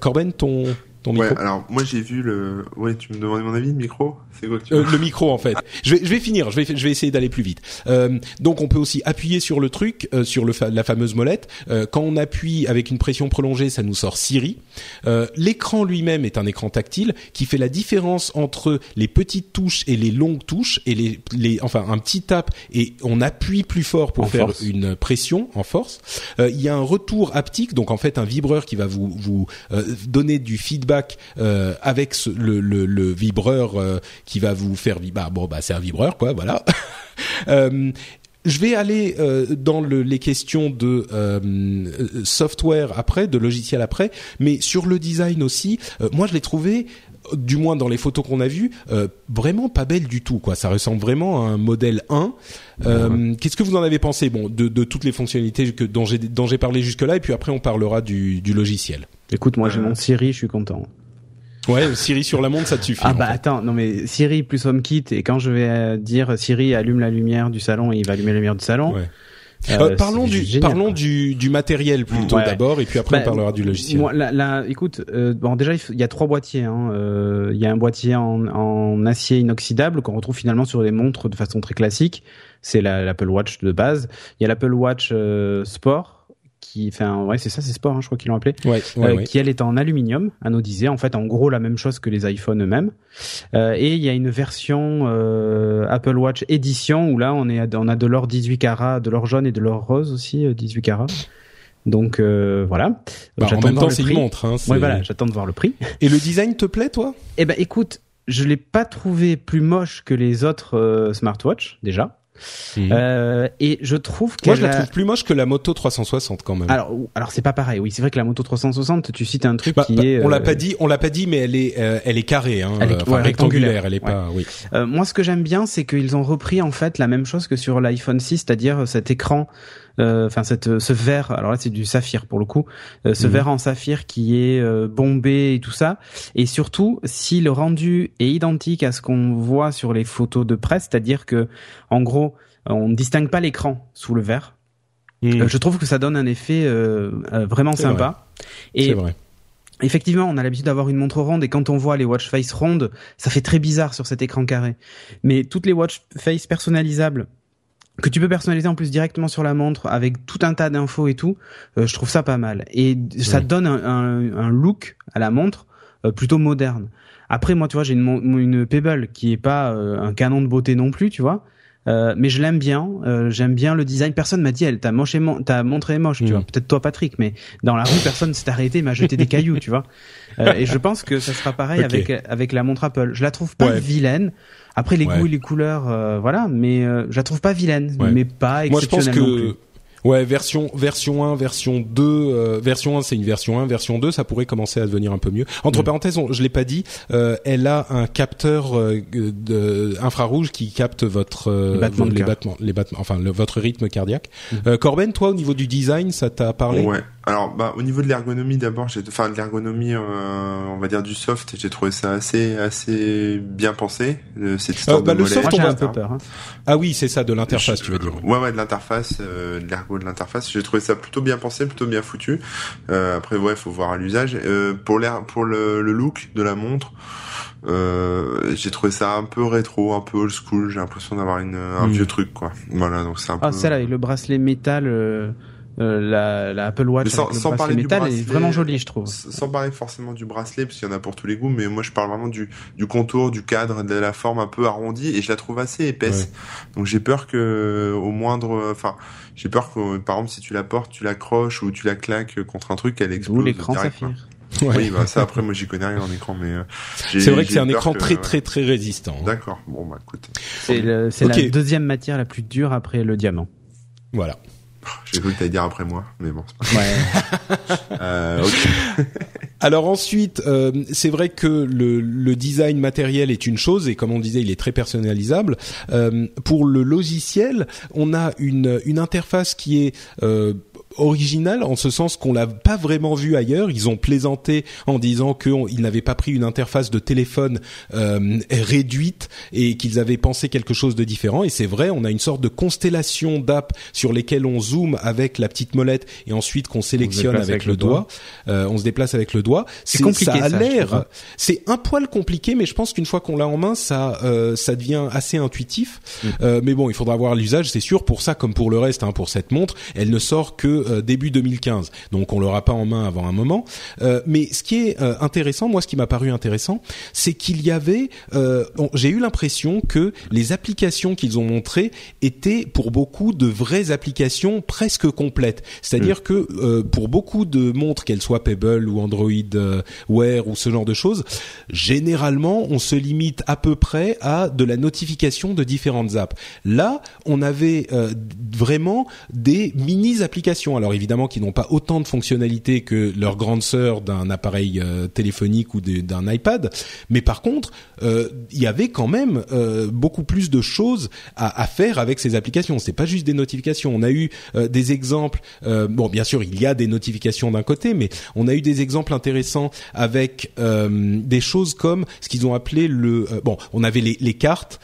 Corben, ton ton micro. Ouais, alors moi j'ai vu le. Ouais, tu me demandais mon avis, le micro? C'est quoi que tu euh, Le micro en fait. je vais, je vais finir. Je vais, je vais essayer d'aller plus vite. Euh, donc on peut aussi appuyer sur le truc, euh, sur le fa la fameuse molette. Euh, quand on appuie avec une pression prolongée, ça nous sort Siri. Euh, l'écran lui-même est un écran tactile qui fait la différence entre les petites touches et les longues touches et les, les enfin un petit tap et on appuie plus fort pour en faire force. une pression en force. Euh, Il y a un retour haptique, donc en fait un vibreur qui va vous vous donner du feedback euh, avec le, vibreur euh, qui va vous faire vibrer. Bon, bah c'est un vibreur, quoi, voilà. euh, je vais aller dans le, les questions de software après, de logiciel après, mais sur le design aussi. Moi, je l'ai trouvé du moins dans les photos qu'on a vues, euh, vraiment pas belle du tout. Quoi, ça ressemble vraiment à un modèle 1. Euh, ouais. Qu'est-ce que vous en avez pensé Bon, de, de toutes les fonctionnalités que dont j'ai dont j'ai parlé jusque là, et puis après on parlera du, du logiciel. Écoute, moi j'ai mon Siri, je suis content. Ouais, Siri sur la montre, ça te suffit. Ah bah fait. attends, non mais Siri plus HomeKit et quand je vais dire Siri allume la lumière du salon et il va allumer la lumière du salon. Ouais. Euh, parlons du parlons du, du matériel plutôt d'abord et puis après on bah, parlera du logiciel. Moi, là, écoute, euh, bon déjà il, y a trois boîtiers. Hein. Euh, il y a un boîtier en, en acier inoxydable qu'on retrouve finalement sur les montres de façon très classique. C'est l'Apple Watch de base. Il y a l'Apple Watch Sport qui, enfin ouais c'est ça, c'est Sport, hein, je crois qu'ils l'ont appelé, ouais, qui elle est en aluminium anodisé. En fait, en gros la même chose que les iPhones eux-mêmes. et il y a une version Apple Watch édition où là on est on a de l'or 18 carats, de l'or jaune et de l'or rose aussi 18 carats. Donc euh, voilà. Bah, en même temps, c'est une montre. Hein, ouais, voilà, j'attends de voir le prix. Et le design te plaît, toi? Eh ben, écoute, je l'ai pas trouvé plus moche que les autres euh, smartwatches déjà. Euh, et je trouve que moi je la trouve plus moche que la moto 360 quand même. Alors alors c'est pas pareil. Oui, c'est vrai que la moto 360, tu cites un truc bah, qui bah, est. On l'a pas dit, on l'a pas dit, mais elle est elle est carrée, hein, elle est, enfin, rectangulaire. Elle est pas. Oui. moi, ce que j'aime bien, c'est qu'ils ont repris en fait la même chose que sur l'iPhone 6, c'est-à-dire cet écran euh, enfin cette ce verre alors là c'est du saphir pour le coup euh, ce mhm. verre en saphir qui est euh, bombé et tout ça et surtout si le rendu est identique à ce qu'on voit sur les photos de presse c'est-à-dire que en gros on ne distingue pas l'écran sous le verre je trouve que ça donne un effet vraiment sympa et vrai. Effectivement, on a l'habitude d'avoir une montre ronde et quand on voit les watch face rondes, ça fait très bizarre sur cet écran carré. Mais toutes les watch face personnalisables que tu peux personnaliser en plus directement sur la montre avec tout un tas d'infos et tout, euh, je trouve ça pas mal. Et ça donne un, un, un, look à la montre euh, plutôt moderne. Après, moi, tu vois, j'ai une, une Pebble qui est pas euh, un canon de beauté non plus, tu vois. Mais je l'aime bien, j'aime bien le design. Personne m'a dit, elle t'a moche est moche, tu vois. Peut-être toi, Patrick, mais dans la rue, personne s'est arrêté, m'a jeté des cailloux, tu vois. et je pense que ça sera pareil avec avec la montre Apple. Je la trouve pas vilaine. Après les goûts et les couleurs, euh, voilà, mais euh, je la trouve pas vilaine, mais pas exceptionnelle Moi, je pense que Ouais, version version 1, version 2, euh, version 1 c'est une version 1, version 2 ça pourrait commencer à devenir un peu mieux. Entre mm. parenthèses, je l'ai pas dit, euh, elle a un capteur euh, de infrarouge qui capte votre les battements, les, battements les battements, enfin votre rythme cardiaque. Mm. Corben, toi au niveau du design, ça t'a parlé? Ouais. Alors bah au niveau de l'ergonomie d'abord, j'ai enfin de l'ergonomie on va dire du soft, j'ai trouvé ça assez assez bien pensé cette histoire bah, de le soft, on a un peu peur. Hein. Ah oui, c'est ça de l'interface, tu veux dire. Ouais ouais, de l'interface de de l'interface. J'ai trouvé ça plutôt bien pensé, plutôt bien foutu. Euh, après, ouais, faut voir à l'usage. Euh, pour l'air, pour le, look de la montre, euh, j'ai trouvé ça un peu rétro, un peu old school. J'ai l'impression d'avoir une un hmm. vieux truc, quoi. Voilà, donc c'est un ah, peu. Ah, celle avec le bracelet métal. Euh, la, la, Apple Watch sans, avec le bracelet métal est vraiment jolie, je trouve. Sans parler forcément du bracelet, parce qu'il y en a pour tous les goûts, mais moi je parle vraiment du, du contour, du cadre, de la forme un peu arrondie, et je la trouve assez épaisse. Donc j'ai peur que au moindre, enfin, j'ai peur que par exemple si tu la portes, tu l'accroches ou tu la claques contre un truc, elle explose. Ou l'écran saphir. Oui, bah ça après moi j'y connais rien en écran, mais euh, c'est vrai que c'est un écran très très très résistant. Hein. D'accord. Bon bah écoute. C'est la deuxième matière la plus dure après le diamant. Voilà. J'ai cru que t'allais dire après moi, mais bon. Ouais. euh, Alors ensuite, euh, c'est vrai que le, le, design matériel est une chose et comme on disait, il est très personnalisable. Euh, pour le logiciel, on a une, une interface qui est euh, original en ce sens qu'on l'a pas vraiment vu ailleurs. Ils ont plaisanté en disant qu'ils n'avaient pas pris une interface de téléphone euh, réduite et qu'ils avaient pensé quelque chose de différent. Et c'est vrai, on a une sorte de constellation d'apps sur lesquelles on zoome avec la petite molette et ensuite qu'on sélectionne avec, le doigt. Euh, on se déplace avec le doigt. C'est compliqué. Ça a l'air. Hein. C'est un poil compliqué, mais je pense qu'une fois qu'on l'a en main, ça euh, ça devient assez intuitif. Mm. Euh, mais bon, il faudra voir l'usage, c'est sûr. Pour ça, comme pour le reste, hein, pour cette montre, elle ne sort que euh, début 2015. Donc on l'aura pas en main avant un moment. Euh, mais ce qui est euh, intéressant, moi ce qui m'a paru intéressant, c'est qu'il y avait, j'ai eu l'impression que les applications qu'ils ont montrées étaient pour beaucoup de vraies applications presque complètes. C'est-à-dire mm. que pour beaucoup de montres, qu'elles soient Pebble ou Android Wear ou ce genre de choses, généralement on se limite à peu près à de la notification de différentes apps. Là, on avait vraiment des mini applications alors évidemment qui n'ont pas autant de fonctionnalités que leur grande sœur d'un appareil euh, téléphonique ou d'un iPad, mais par contre, euh, il y avait quand même euh, beaucoup plus de choses à, faire avec ces applications. C'est pas juste des notifications. On a eu des exemples. bon, bien sûr, il y a des notifications d'un côté, mais on a eu des exemples intéressants avec des choses comme ce qu'ils ont appelé le. bon, on avait les, cartes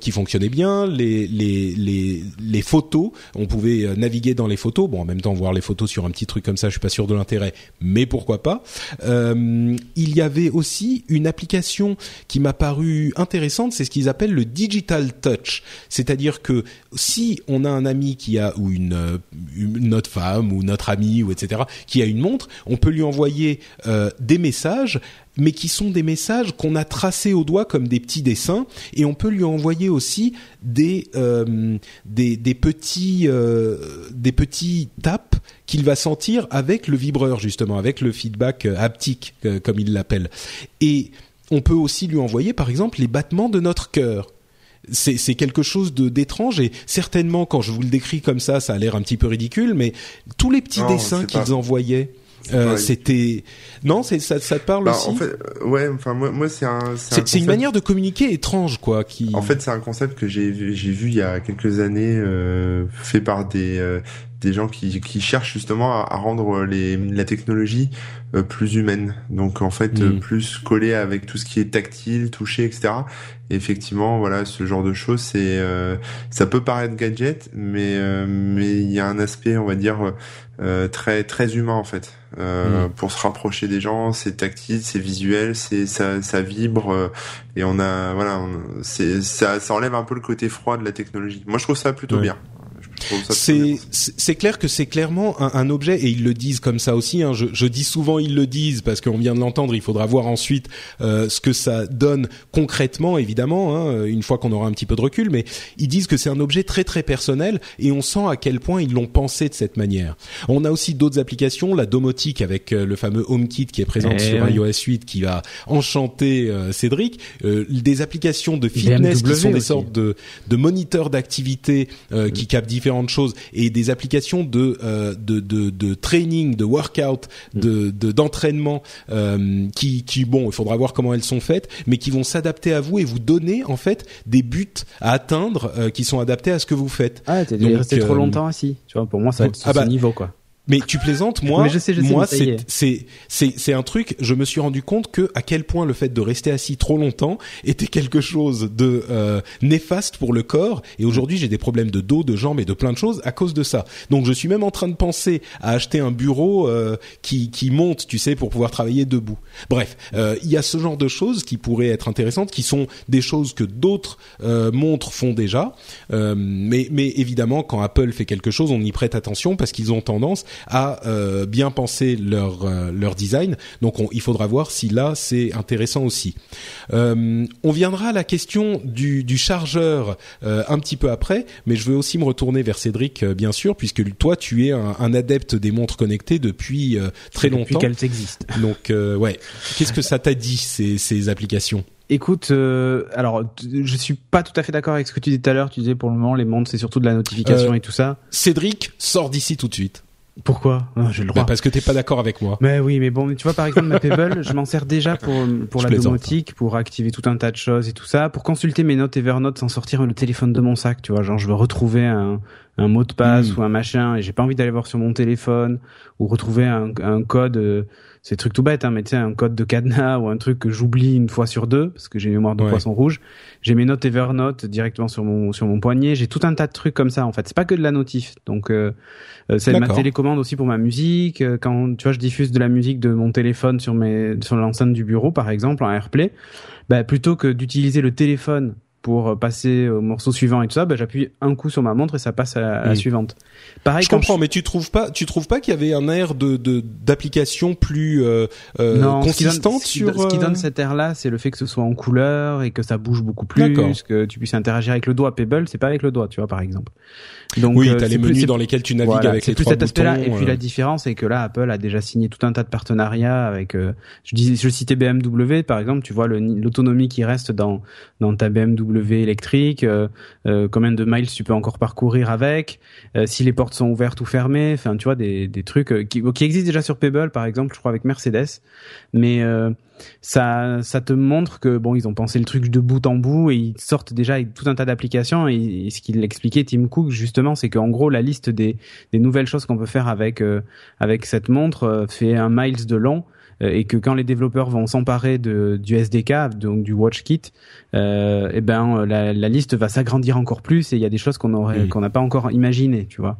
qui fonctionnaient bien, les, les photos. On pouvait naviguer dans les photos. Bon, même temps, voir les photos sur un petit truc comme ça, je suis pas sûr de l'intérêt, mais pourquoi pas. Euh, il y avait aussi une application qui m'a paru intéressante, c'est ce qu'ils appellent le digital touch, c'est-à-dire que si on a un ami qui a ou une, notre femme ou notre ami ou etc qui a une montre, on peut lui envoyer euh, des messages mais qui sont des messages qu'on a tracés au doigt comme des petits dessins, et on peut lui envoyer aussi des euh, des, des, petits euh, des petits tapes qu'il va sentir avec le vibreur justement, avec le feedback euh, haptique comme il l'appelle. Et on peut aussi lui envoyer par exemple les battements de notre cœur c'est quelque chose de d'étrange et certainement quand je vous le décris comme ça, ça a l'air un petit peu ridicule, mais tous les petits dessins qu'ils envoyaient euh, c'était non, c'est ça, ça te parle bah, aussi. En fait, euh, ouais, enfin moi, moi c'est un. C'est une manière de communiquer étrange, quoi. Qui. En fait, c'est un concept que j'ai j'ai vu il y a quelques années, euh, fait par des euh, des gens qui, qui cherchent justement à, rendre les, la technologie euh, plus humaine. Donc en fait mm. plus collée avec tout ce qui est tactile, touché, etc. Et effectivement, voilà, ce genre de choses, c'est ça peut paraître gadget, mais mais il y a un aspect, on va dire, très très humain en fait. Euh, mm. pour se rapprocher des gens. C'est tactile, c'est visuel, c'est ça, ça vibre euh, et on a voilà, c'est ça, ça enlève un peu le côté froid de la technologie. Moi, je trouve ça plutôt bien. C'est c'est clair que c'est clairement un, un, objet et ils le disent comme ça aussi. Hein. Je, je, dis souvent ils le disent parce qu'on vient de l'entendre. Il faudra voir ensuite euh, ce que ça donne concrètement, évidemment, hein, une fois qu'on aura un petit peu de recul. Mais ils disent que c'est un objet très très personnel et on sent à quel point ils l'ont pensé de cette manière. On a aussi d'autres applications, la domotique avec euh, le fameux HomeKit qui est présent eh sur iOS 8 qui va enchanter euh, Cédric. Euh, des applications de fitness qui sont des sortes de, de moniteurs d'activité qui captent différents de choses et des applications de euh, de, de, de training, de workout, de d'entraînement euh, qui qui bon, il faudra voir comment elles sont faites, mais qui vont s'adapter à vous et vous donner en fait des buts à atteindre euh, qui sont adaptés à ce que vous faites. Ah, t'es resté trop longtemps assis. Tu vois, pour moi ça va être ah bah, ce niveau quoi. Mais tu plaisantes, moi, je sais, je sais, moi, c'est c'est c'est un truc. Je me suis rendu compte que à quel point le fait de rester assis trop longtemps était quelque chose de euh, néfaste pour le corps. Et aujourd'hui, j'ai des problèmes de dos, de jambes et de plein de choses à cause de ça. Donc, je suis même en train de penser à acheter un bureau euh, qui qui monte, tu sais, pour pouvoir travailler debout. Bref, euh, il y a ce genre de choses qui pourraient être intéressantes, qui sont des choses que d'autres montres font déjà. mais mais évidemment, quand Apple fait quelque chose, on y prête attention parce qu'ils ont tendance à euh, bien penser leur euh, leur design. Donc il faudra voir si là c'est intéressant aussi. Euh, on viendra à la question du, du chargeur un petit peu après, mais je veux aussi me retourner vers Cédric bien sûr, puisque toi tu es un, un adepte des montres connectées depuis très longtemps. Depuis qu'elles existent. Donc ouais, qu'est-ce que ça t'a dit ces, ces applications? Écoute, alors je suis pas tout à fait d'accord avec ce que tu disais tout à l'heure. Tu disais pour le moment les montres c'est surtout de la notification et tout ça. Cédric, sors d'ici tout de suite. Pourquoi ah, J'ai le droit. Bah, parce que t'es pas d'accord avec moi. Mais oui, mais bon, tu vois par exemple ma Pebble, je m'en sers déjà pour pour la domotique, pour activer tout un tas de choses et tout ça, pour consulter mes notes Evernote sans sortir le téléphone de mon sac, tu vois, genre je veux retrouver un un mot de passe hmm. ou un machin et j'ai pas envie d'aller voir sur mon téléphone ou retrouver un, un code c'est truc tout bête hein mais tu sais un code de cadenas ou un truc que j'oublie une fois sur deux parce que j'ai une mémoire de poisson rouge. J'ai mes notes Evernote directement sur mon sur mon poignet. J'ai tout un tas de trucs comme ça en fait. C'est pas que de la notif. Donc euh, euh c'est ma télécommande aussi pour ma musique. Euh, quand tu vois je diffuse de la musique de mon téléphone sur mes sur l'enceinte du bureau par exemple en AirPlay. Bah plutôt que d'utiliser le téléphone pour passer au morceau suivant et tout ça, bah, j'appuie un coup sur ma montre et ça passe à, la suivante. Pareil. Je comprends, mais tu trouves pas, tu trouves pas qu'il y avait un air de d'application plus euh, euh consistante ce qui donne, sur. Ce qui donne euh, cet air-là, c'est le fait que ce soit en couleur et que ça bouge beaucoup plus, que tu puisses interagir avec le doigt. Pebble, c'est pas avec le doigt, tu vois, par exemple. Donc, oui, euh, t'as les menus dans lesquels tu navigues avec les plus trois cet aspect-là. Et puis la différence, c'est que là, Apple a déjà signé tout un tas de partenariats avec. je disais, je citais BMW, par exemple. Tu vois l'autonomie qui reste dans dans ta BMW kW électrique, euh, euh, combien de miles tu peux encore parcourir avec, euh, si les portes sont ouvertes ou fermées, enfin tu vois des, des trucs qui, qui existent déjà sur Pebble par exemple, je crois avec Mercedes, mais ça ça te montre que bon ils ont pensé le truc de bout en bout et ils sortent déjà avec tout un tas d'applications. Et, ce qu'il expliquait Tim Cook justement c'est qu'en gros la liste des, des nouvelles choses qu'on peut faire avec avec cette montre fait un miles de long. euh, et que quand les développeurs vont s'emparer de, du SDK, donc du WatchKit, euh, eh ben la, la liste va s'agrandir encore plus et il y a des choses qu'on aurait qu'on n'a pas encore imaginées, tu vois.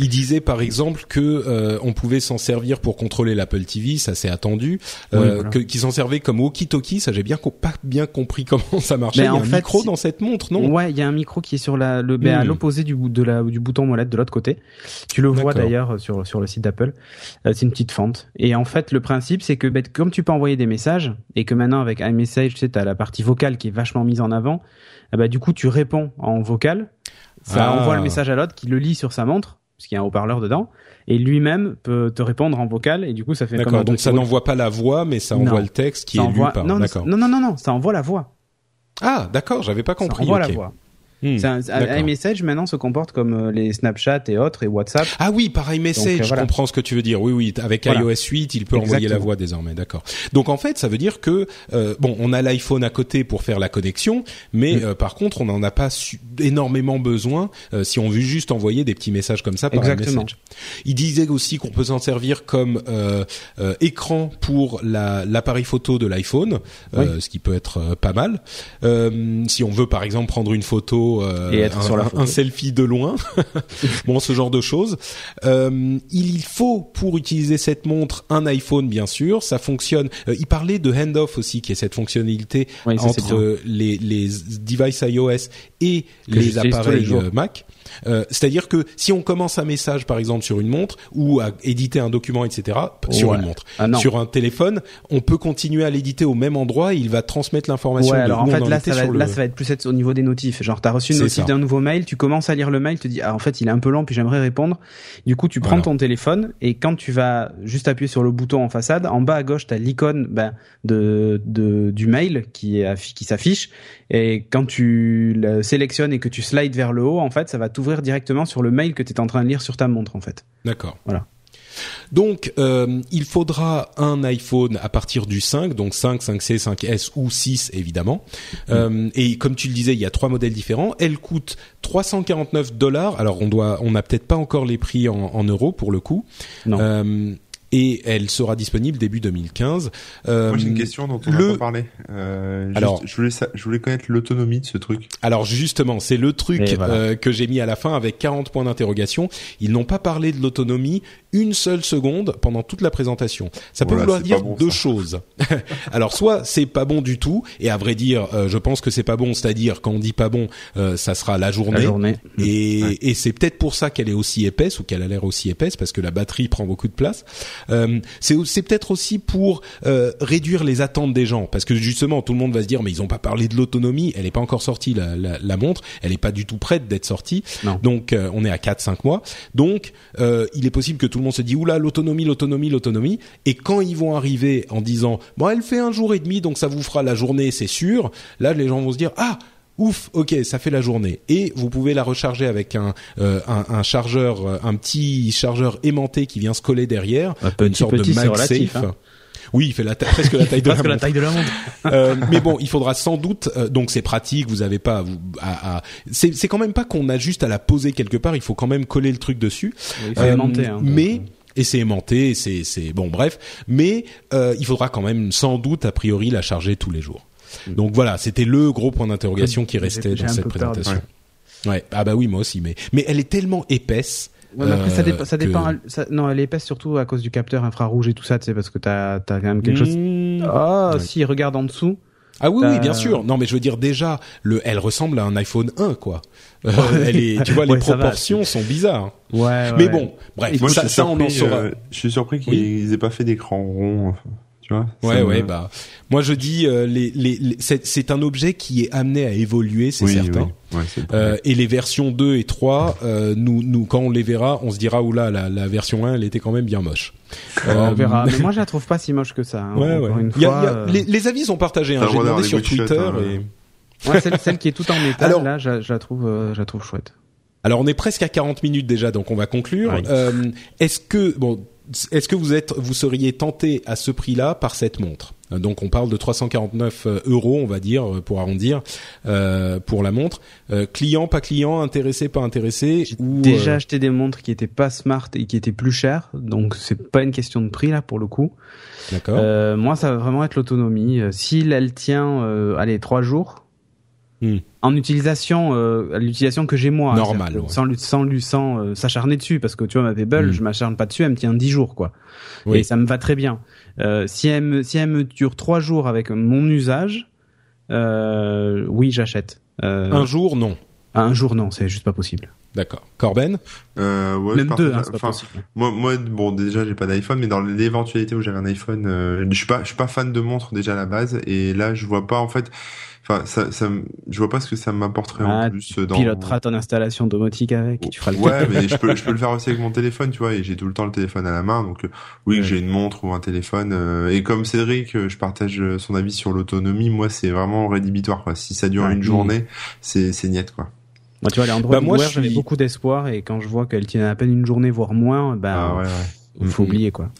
Il disait par exemple que euh, on pouvait s'en servir pour contrôler l'Apple TV, ça c'est attendu, euh, qu'ils s'en servaient comme walkie-talkie, ça j'ai bien pas bien compris comment ça marchait. il y a un micro dans cette montre, non? Ouais, il y a un micro qui est sur la le ben, à hmm. l'opposé du de la du bouton molette de l'autre côté. Tu le vois d'ailleurs sur sur le site d'Apple. Euh, c'est une petite fente. Et en fait, le principe c'est que ben, comme tu peux envoyer des messages et que maintenant avec iMessage, tu sais, as la partie vocale qui est vachement mise en avant. bah du coup, tu réponds en vocal. Ça ah. envoie le message à l'autre qui le lit sur sa montre parce qu'il y a un haut-parleur dedans, et lui-même peut te répondre en vocal, et du coup ça fait comme donc ça n'envoie pas la voix, mais ça envoie le texte qui est lu par. Non, non, non, non, non, ça envoie la voix. Ah, d'accord, j'avais pas compris. Ça envoie la voix. Un, iMessage maintenant se comporte comme euh, les Snapchat et autres et WhatsApp. Ah oui, par iMessage, euh, je comprends ce que tu veux dire. Oui, oui, avec iOS 8, il peut envoyer la voix désormais, d'accord. Donc en fait, ça veut dire que euh, bon, on a l'iPhone à côté pour faire la connexion, mais hmm. par contre, on n'en a pas énormément besoin si on veut juste envoyer des petits messages comme ça par Exactement. iMessage. Il disait aussi qu'on peut s'en servir comme écran pour l'appareil photo de l'iPhone, ce qui peut être pas mal. si on veut par exemple prendre une photo euh, et être un, sur la un, selfie de loin, bon ce genre de choses. Euh, il faut pour utiliser cette montre un iPhone bien sûr, ça fonctionne. Euh, il parlait de handoff aussi, qui est cette fonctionnalité entre les, les devices iOS et les appareils Mac. Euh, c'est-à-dire que si on commence un message, par exemple, sur une montre ou à éditer un document, etc., sur une montre, ah, sur un téléphone, on peut continuer à l'éditer au même endroit. Et il va transmettre l'information. Ouais, alors en fait là, ça va, là, ça va être plus être au niveau des notifs. Genre, t'as reçu une notif d'un nouveau mail, tu commences à lire le mail, tu te dis, ah, en fait, il est un peu lent, puis j'aimerais répondre. Du coup, tu prends ton téléphone et quand tu vas juste appuyer sur le bouton en façade, en bas à gauche, t'as l'icône ben, de, de du mail qui est qui s'affiche et quand tu le sélectionnes et que tu slides vers le haut, en fait, ça va t'ouvrir directement sur le mail que tu es en train de lire sur ta montre, en fait. D'accord. Voilà. Donc, euh, il faudra un iPhone à partir du 5, donc 5, 5C, 5S ou 6 évidemment. Mm. Euh, et comme tu le disais, il y a trois modèles différents. Elle coûte 349 dollars. Alors, on doit, on n'a peut-être pas encore les prix en, en, euros pour le coup. Non. Euh, et elle sera disponible début 2015. Euh, Moi j'ai une question dont on n'a pas parlé. Euh, alors, je voulais je voulais connaître l'autonomie de ce truc. Alors justement, c'est le truc euh, que j'ai mis à la fin avec 40 points d'interrogation. Ils n'ont pas parlé de l'autonomie une seule seconde pendant toute la présentation. Ça peut vouloir dire deux choses. alors soit c'est pas bon du tout, et à vrai dire, euh, je pense que c'est pas bon, c'est-à-dire quand on dit pas bon, euh, ça sera la journée. La journée. Et, et c'est peut-être pour ça qu'elle est aussi épaisse ou qu'elle a l'air aussi épaisse parce que la batterie prend beaucoup de place. Euh, c'est peut-être aussi pour euh, réduire les attentes des gens, parce que justement tout le monde va se dire mais ils ont pas parlé de l'autonomie, elle est pas encore sortie la, la, la montre, elle est pas du tout prête d'être sortie, donc euh, on est à 4-5 mois, donc il est possible que tout le monde se dit oula l'autonomie, l'autonomie, l'autonomie, et quand ils vont arriver en disant bon elle fait un jour et demi donc ça vous fera la journée c'est sûr, là les gens vont se dire ah ouf, ok, ça fait la journée. Et vous pouvez la recharger avec un, euh, un, un, chargeur, un petit chargeur aimanté qui vient se coller derrière, une sorte de MagSafe. Hein. Oui, il fait la presque la taille de la la taille de la montre. euh, mais bon, il faudra sans doute. Euh, donc c'est pratique. Vous avez pas. À, à, c'est c'est quand même pas qu'on a juste à la poser quelque part. Il faut quand même coller le truc dessus. Oui, il aimanter, hein, mais et c'est aimanté, c'est c'est bon bref, mais euh, il faudra quand même sans doute a priori la charger tous les jours. Mm. Donc voilà, c'était le gros point d'interrogation qui restait dans cette présentation. ouais. Ah bah oui, moi aussi, mais mais elle est tellement épaisse. Ouais, mais après, ça, dépend, ça dépend. non, elle est épaisse surtout à cause du capteur infrarouge et tout ça, tu sais, parce que t'as as quand même quelque chose. Mm. Ah, si, regarde en dessous. Ah oui, oui, bien sûr. Non, mais je veux dire déjà, le, elle ressemble à un iPhone 1, quoi. Euh, elle est, tu vois, les proportions sont bizarres. Ouais. Mais bon, bref, Moi, ça, ça on en saura. Euh, je suis surpris qu'ils aient pas fait d'écran rond ouais, ouais, bah. Moi, je dis, euh, les, les, c'est un objet qui est amené à évoluer, c'est certain. euh, et les versions 2 et 3, euh, nous, nous, quand on les verra, on se dira, oula, la, la version 1, elle était quand même bien moche. on verra. Mais moi, je la trouve pas si moche que ça. Hein, ouais, ouais. Une fois, y a, y a, les, les, avis sont partagés. Hein. J'ai demandé sur Twitter hein, et. Ouais, celle, celle qui est tout en métal, là, je, je la trouve, euh, je la trouve chouette. Alors on est presque à 40 minutes déjà, donc on va conclure. Oui. Euh, est-ce que bon, est-ce que vous êtes, vous seriez tenté à ce prix-là par cette montre? Euh, Donc on parle de 349 euros, on va dire euh, pour arrondir, euh, pour la montre. Euh, client, pas client, intéressé, pas intéressé. J'ai ou, déjà euh, acheté des montres qui étaient pas smart et qui étaient plus chères, donc c'est pas une question de prix là pour le coup. D'accord. Euh, moi, ça va vraiment être l'autonomie. Euh, Si elle tient, euh, allez, trois jours. Hmm. En utilisation, euh, l'utilisation que j'ai moi, hein, Normal, ouais. sans lui, sans lui, sans euh, s'acharner dessus, parce que tu vois ma Pebble, Hmm. je m'acharne pas dessus, elle me tient dix jours, quoi. Oui. Et ça me va très bien. Euh, si elle me, si elle me dure trois jours avec mon usage, euh, oui, j'achète. Euh, Un jour, non. un jour, non, c'est juste pas possible. D'accord. Corben. Euh, ouais, Même je deux, hein, pas possible. Moi, moi, bon, déjà, j'ai pas d'iPhone, mais dans l'éventualité où j'avais un iPhone, euh, je suis pas, je suis pas fan de montres déjà à la base, et là, je vois pas en fait, enfin, ça, ça, je vois pas ce que ça m'apporterait Ah, en plus euh, dans. Piloteras ton installation domotique avec, tu feras le Ouais, mais je peux, je peux le faire aussi avec mon téléphone, tu vois, et j'ai tout le temps le téléphone à la main, donc euh, oui, Ouais. que j'ai une montre ou un téléphone. euh, et comme Cédric, je partage son avis sur l'autonomie. Moi, c'est vraiment rédhibitoire, quoi. Si ça dure Ouais. une journée, c'est, c'est net, quoi. Moi, tu vois, les Android Bah, moi, j'avais suis- beaucoup d'espoir et quand je vois qu'elle tient à peine une journée, voire moins, ben, Ah ouais, ouais. Faut Mhm. oublier, quoi.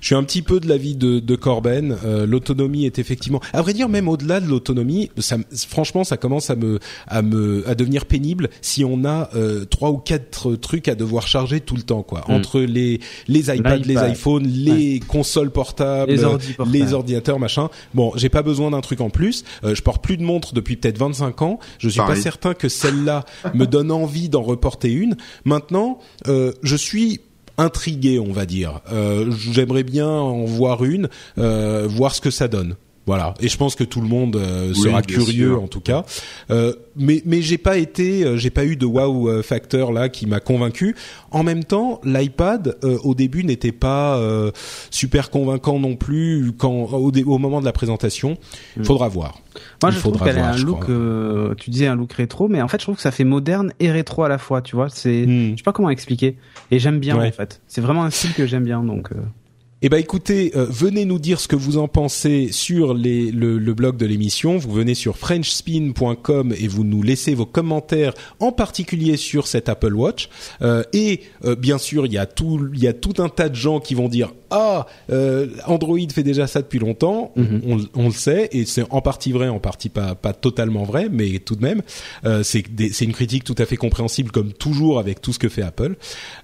Je suis un petit peu de l'avis de, de Corben. Euh, l'autonomie est effectivement, à vrai dire, même au-delà de l'autonomie, ça, me- franchement, ça commence à me, à me, à devenir pénible si on a euh, trois ou quatre trucs à devoir charger tout le temps, quoi. Mm. Entre les, les iPads, les iPhones, les consoles portables, Les ordi portables. les ordinateurs, machin. Bon, j'ai pas besoin d'un truc en plus. Euh, je porte plus de montre depuis peut-être 25 ans. Je suis pas certain que celle-là me donne envie d'en reporter une. Maintenant, euh, je suis intrigué, on va dire. Euh, J'aimerais bien en voir une, euh, voir ce que ça donne. Voilà. Et je pense que tout le monde euh, Oui, sera curieux sûr. en tout cas. Euh, mais mais j'ai pas été, euh, j'ai pas eu de wow euh, factor là qui m'a convaincu. En même temps, l'iPad euh, au début n'était pas euh, super convaincant non plus quand au, au moment de la présentation. Il Mm. faudra voir. Moi, Il je trouve qu'elle a un look, euh, tu disais un look rétro, mais en fait, je trouve que ça fait moderne et rétro à la fois, tu vois. C'est, Hmm. je sais pas comment expliquer. Et j'aime bien, Ouais. en fait. C'est vraiment un style que j'aime bien, donc, euh, Eh ben écoutez, euh, venez nous dire ce que vous en pensez sur le, blog de l'émission. Vous venez sur frenchspin.com et vous nous laissez vos commentaires, en particulier sur cet Apple Watch. Euh, et euh, bien sûr, il y a tout un tas de gens qui vont dire ah euh, Android fait déjà ça depuis longtemps. Mhm. on, on le sait et c'est en partie vrai, en partie pas pas totalement vrai, mais tout de même, euh, c'est une critique tout à fait compréhensible comme toujours avec tout ce que fait Apple.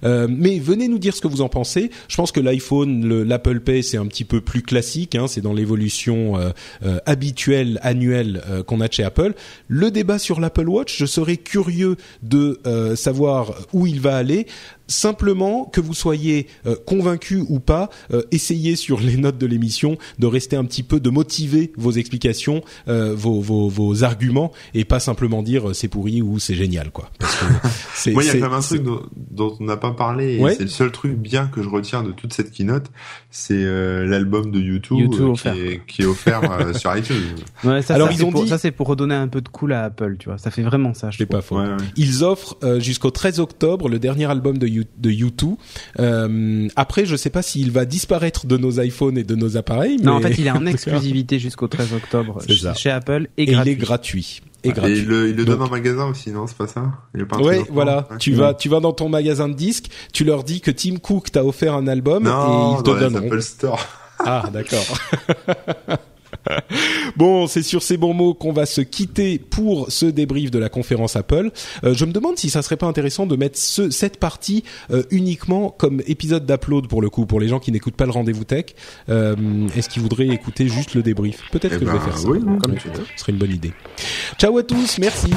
Euh, mais venez nous dire ce que vous en pensez. Je pense que l'iPhone, le- l'Apple Pay, c'est un petit peu plus classique. Hein, c'est dans l'évolution euh, euh, habituelle, annuelle euh, qu'on a de chez Apple. Le débat sur l'Apple Watch, je serais curieux de euh, savoir où il va aller. Simplement que vous soyez euh, convaincu ou pas, euh, essayez sur les notes de l'émission de rester un petit peu, de motiver vos explications, euh, vos, vos, vos arguments, et pas simplement dire euh, c'est pourri ou c'est génial, quoi. Parce que c'est, Moi, il y a quand même un truc dont, dont on n'a pas parlé, et Ouais. c'est le seul truc bien que je retiens de toute cette keynote, c'est euh, l'album de YouTube, YouTube euh, qui, est, qui est offert euh, sur iTunes. ouais, ça, Alors, ça, ils ont pour, dit- ça, c'est pour redonner un peu de cool à Apple, tu vois. Ça fait vraiment ça, je C'est pas faux. Ouais, ouais. Ils offrent euh, jusqu'au 13 octobre le dernier album de, U, de U2. Euh, après, je sais pas s'il va disparaître de nos iPhones et de nos appareils. Non, en fait, il est en exclusivité jusqu'au 13 octobre chez, ça. chez Apple et, et il est gratuit. Et gratuit. il le, il le donne en magasin aussi, non C'est pas ça? Il truc Ouais, voilà. Ouais. Tu vas, tu vas dans ton magasin de disques, tu leur dis que Tim Cook t'a offert un album Non, et ils te donneront. Apple Store. Ah, d'accord. bon, c'est sur ces bons mots qu'on va se quitter pour ce débrief de la conférence Apple. Euh, je me demande si ça serait pas intéressant de mettre ce, cette partie euh, uniquement comme épisode d'upload pour le coup, pour les gens qui n'écoutent pas le rendez-vous tech. Euh, Est-ce qu'ils voudraient écouter juste le débrief? Peut-être Eh que je ben, vais faire ça. oui, oui, comme tu veux. Ce serait une bonne idée. Ciao à tous, merci.